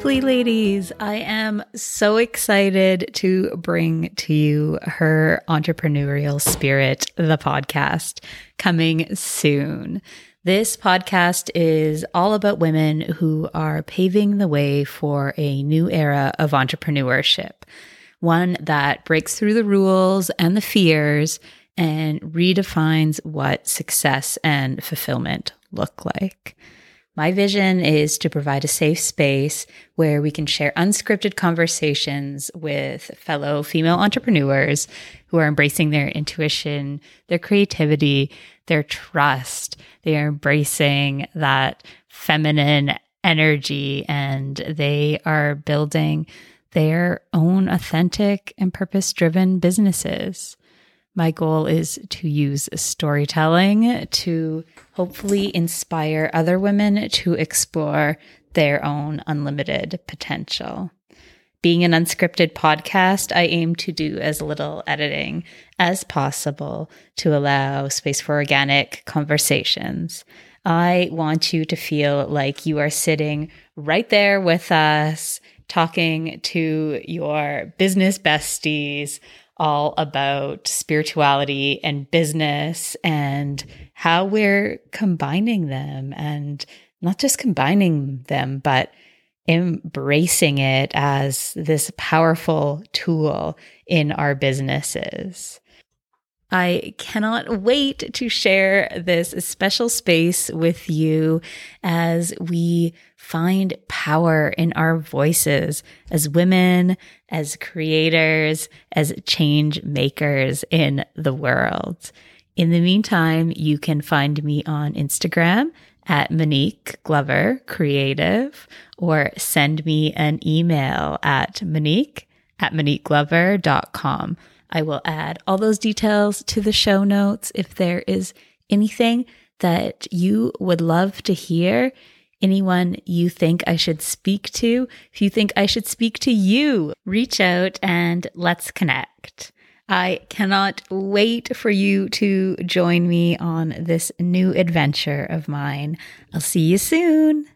lovely ladies. I am so excited to bring to you her entrepreneurial spirit, the podcast, coming soon. This podcast is all about women who are paving the way for a new era of entrepreneurship, one that breaks through the rules and the fears and redefines what success and fulfillment look like. My vision is to provide a safe space where we can share unscripted conversations with fellow female entrepreneurs who are embracing their intuition, their creativity, their trust. They are embracing that feminine energy and they are building their own authentic and purpose driven businesses. My goal is to use storytelling to hopefully inspire other women to explore their own unlimited potential. Being an unscripted podcast, I aim to do as little editing as possible to allow space for organic conversations. I want you to feel like you are sitting right there with us, talking to your business besties all about spirituality and business and how we're combining them and not just combining them, but embracing it as this powerful tool in our businesses. I cannot wait to share this special space with you as we find power in our voices as women, as creators, as change makers in the world. In the meantime, you can find me on Instagram at Monique Glover Creative or send me an email at Monique at MoniqueGlover.com. I will add all those details to the show notes. If there is anything that you would love to hear, anyone you think I should speak to, if you think I should speak to you, reach out and let's connect. I cannot wait for you to join me on this new adventure of mine. I'll see you soon.